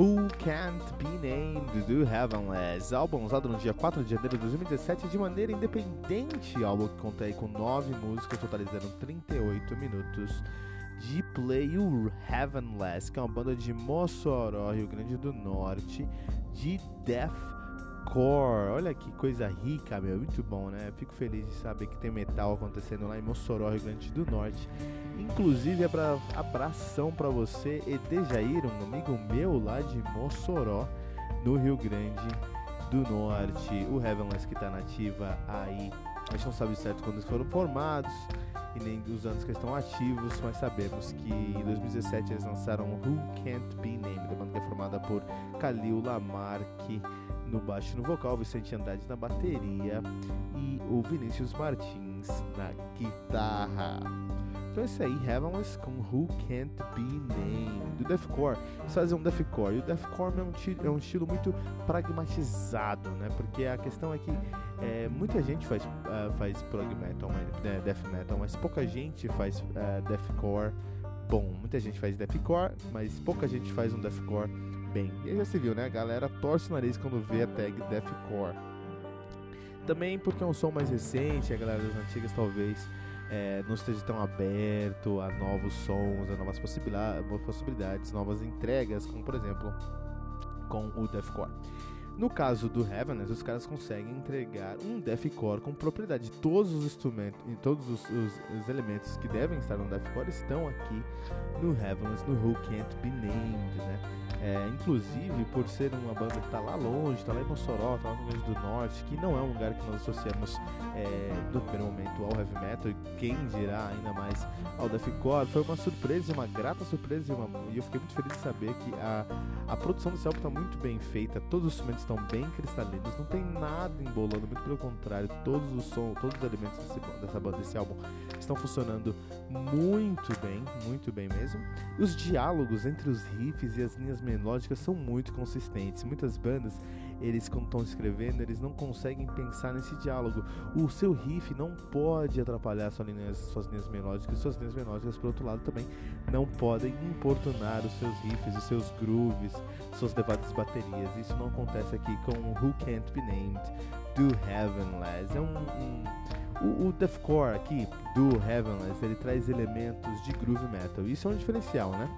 Who Can't Be Named do Heavenless, álbum lançado no dia 4 de janeiro de 2017 de maneira independente, álbum que conta aí com 9 músicas, totalizando 38 minutos de play. O Heavenless, que é uma banda de Mossoró, Rio Grande do Norte, de deathcore. Olha que coisa rica, meu, muito bom, né? Fico feliz de saber que tem metal acontecendo lá em Mossoró, Rio Grande do Norte. Inclusive, abra abração para você, Edejair, um amigo meu lá de Mossoró, no Rio Grande do Norte. O Heavenless que tá nativa aí. A gente não sabe certo quando eles foram formados e nem os anos que estão ativos, mas sabemos que em 2017 eles lançaram Who Can't Be Named, a banda que é formada por Kalil Lamarck no baixo no vocal, Vicente Andrade na bateria e o Vinícius Martins na guitarra. Então é isso aí, Heavenless com Who Can't Be Named. Do Deathcore, eles fazem um Deathcore. E o Deathcore é um, é um estilo muito pragmatizado, né? Porque a questão é que é, muita gente faz, uh, faz prog metal, né? death metal, mas pouca gente faz uh, Deathcore bom. Muita gente faz Deathcore, mas pouca gente faz um Deathcore bem. E aí já se viu, né? A galera torce o nariz quando vê a tag Deathcore. Também porque é um som mais recente, a galera das antigas talvez é, não esteja tão aberto a novos sons, a novas possibilidades, novas entregas, como por exemplo com o Deathcore. No caso do Heaveness, os caras conseguem entregar um deathcore com propriedade. Todos os instrumentos e todos os, os, os, elementos que devem estar no deathcore estão aqui no Heaveness, no Who Can't Be Named, né? É, inclusive, por ser uma banda que está lá longe, está lá em Mossoró, está lá no Rio do Norte, que não é um lugar que nós associamos é, no primeiro momento ao heavy metal, e quem dirá ainda mais ao deathcore, foi uma surpresa, uma grata surpresa, e, uma, e eu fiquei muito feliz de saber que a, a produção desse álbum está muito bem feita, todos os instrumentos estão bem cristalinos, não tem nada embolando, muito pelo contrário, todos os sons, todos os elementos desse, dessa banda, desse álbum estão funcionando muito bem, muito bem mesmo. Os diálogos entre os riffs e as linhas melódicas são muito consistentes. Muitas bandas, eles quando estão escrevendo, eles não conseguem pensar nesse diálogo. O seu riff não pode atrapalhar suas linhas, suas linhas melódicas, suas linhas melódicas, por outro lado, também não podem importunar os seus riffs, os seus grooves, suas levadas baterias. Isso não acontece aqui com Who Can't Be Named do Heavenless. É um, um o, o deathcore aqui do Heavenless, ele traz elementos de groove metal. Isso é um diferencial, né?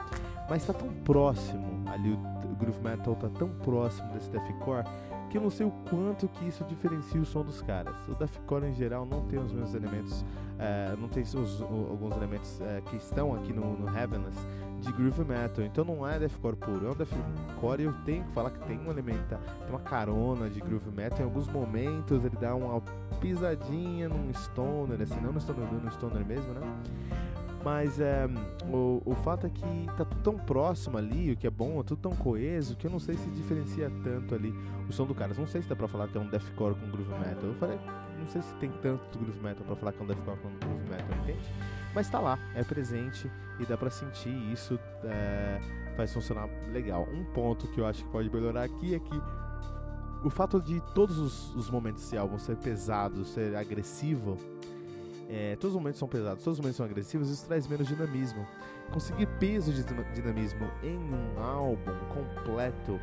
Mas tá tão próximo ali, o groove metal tá tão próximo desse deathcore que eu não sei o quanto que isso diferencia o som dos caras. O deathcore em geral não tem os mesmos elementos, é, não tem os, alguns elementos é, que estão aqui no, no Heavenless de groove metal. Então não é deathcore puro, é um deathcore e eu tenho que falar que tem um elemento, tem uma carona de groove metal. Em alguns momentos ele dá uma pisadinha num stoner, assim, não no stoner, no stoner mesmo, né? Mas é, o, o fato é que tá tudo tão próximo ali, o que é bom, é tudo tão coeso, que eu não sei se diferencia tanto ali o som do cara. Não sei se dá pra falar que é um deathcore com groove metal. Eu falei, não sei se tem tanto groove metal pra falar que é um deathcore com groove metal, entende? Mas tá lá, é presente e dá pra sentir isso, é, faz funcionar legal. Um ponto que eu acho que pode melhorar aqui é que o fato de todos os, os momentos desse álbum ser pesado, ser agressivo, é, todos os momentos são pesados, todos os momentos são agressivos, isso traz menos dinamismo. Conseguir peso de dinamismo em um álbum completo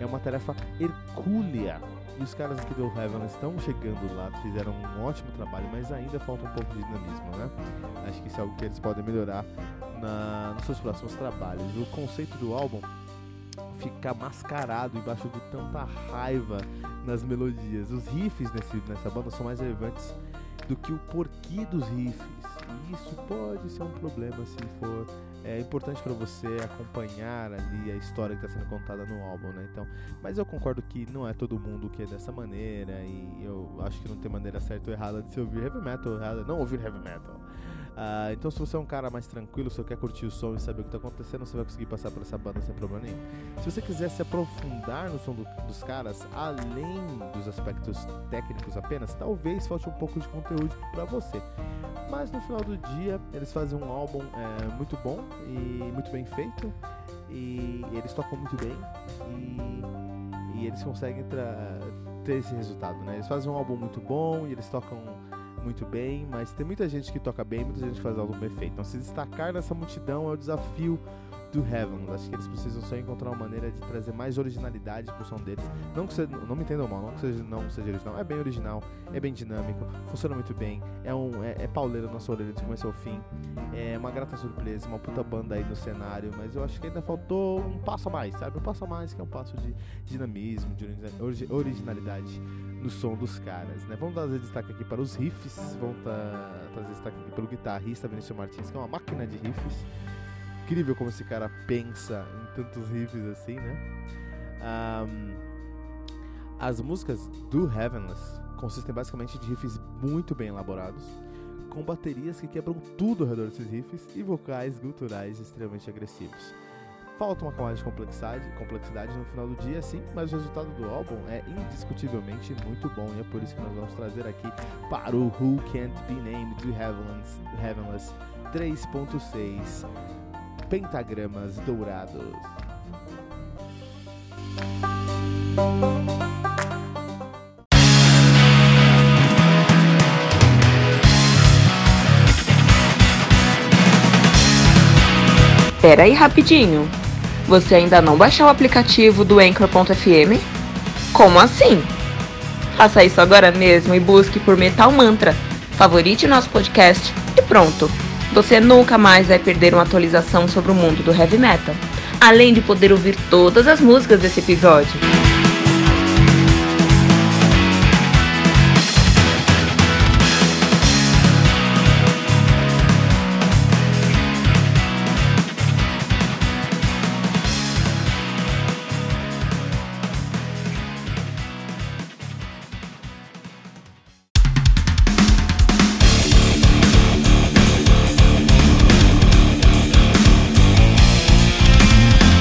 é uma tarefa hercúlea. E os caras aqui do Heaven estão chegando lá, fizeram um ótimo trabalho, mas ainda falta um pouco de dinamismo, né? Acho que isso é algo que eles podem melhorar na, nos seus próximos trabalhos. O conceito do álbum fica mascarado embaixo de tanta raiva nas melodias. Os riffs nesse, nessa banda são mais relevantes do que o porquê dos riffs. E isso pode ser um problema se for é importante para você acompanhar ali a história que está sendo contada no álbum, né? Então, mas eu concordo que não é todo mundo que é dessa maneira e eu acho que não tem maneira certa ou errada de se ouvir heavy metal, errada não ouvir heavy metal. Uh, então, se você é um cara mais tranquilo, você quer curtir o som e saber o que está acontecendo, você vai conseguir passar por essa banda sem problema nenhum. Se você quiser se aprofundar no som do, dos caras, além dos aspectos técnicos apenas, talvez falte um pouco de conteúdo para você. Mas no final do dia, eles fazem um álbum é, muito bom e muito bem feito. E eles tocam muito bem. E, e eles conseguem ter esse resultado, né? Eles fazem um álbum muito bom e eles tocam muito bem, mas tem muita gente que toca bem, muita gente que faz álbum perfeito. Então se destacar nessa multidão é o desafio do Heaven. Acho que eles precisam só encontrar uma maneira de trazer mais originalidade pro som deles. Não que você não me entendam mal, não que seja, não seja original. É bem original, é bem dinâmico, funciona muito bem. É um é, é pauleira na nossa orelha de começo ao fim. É uma grata surpresa, uma puta banda aí no cenário, mas eu acho que ainda faltou um passo a mais, sabe? Um passo a mais que é um passo de dinamismo, de originalidade no som dos caras, né? Vamos trazer destaque aqui para os riffs, vamos trazer destaque aqui pelo guitarrista Vinícius Martins, que é uma máquina de riffs. Incrível como esse cara pensa em tantos riffs assim, né? Um, as músicas do Heavenless consistem basicamente de riffs muito bem elaborados, com baterias que quebram tudo ao redor desses riffs e vocais guturais extremamente agressivos. Falta uma camada de complexidade, complexidade no final do dia, sim, mas o resultado do álbum é indiscutivelmente muito bom e é por isso que nós vamos trazer aqui para o Who Can't Be Named do Heavenless, Heavenless 3.6 Pentagramas Dourados. Pera aí rapidinho. Você ainda não baixou o aplicativo do Anchor.fm? Como assim? Faça isso agora mesmo e busque por Metal Mantra. Favorite nosso podcast e pronto. Você nunca mais vai perder uma atualização sobre o mundo do heavy metal, além de poder ouvir todas as músicas desse episódio.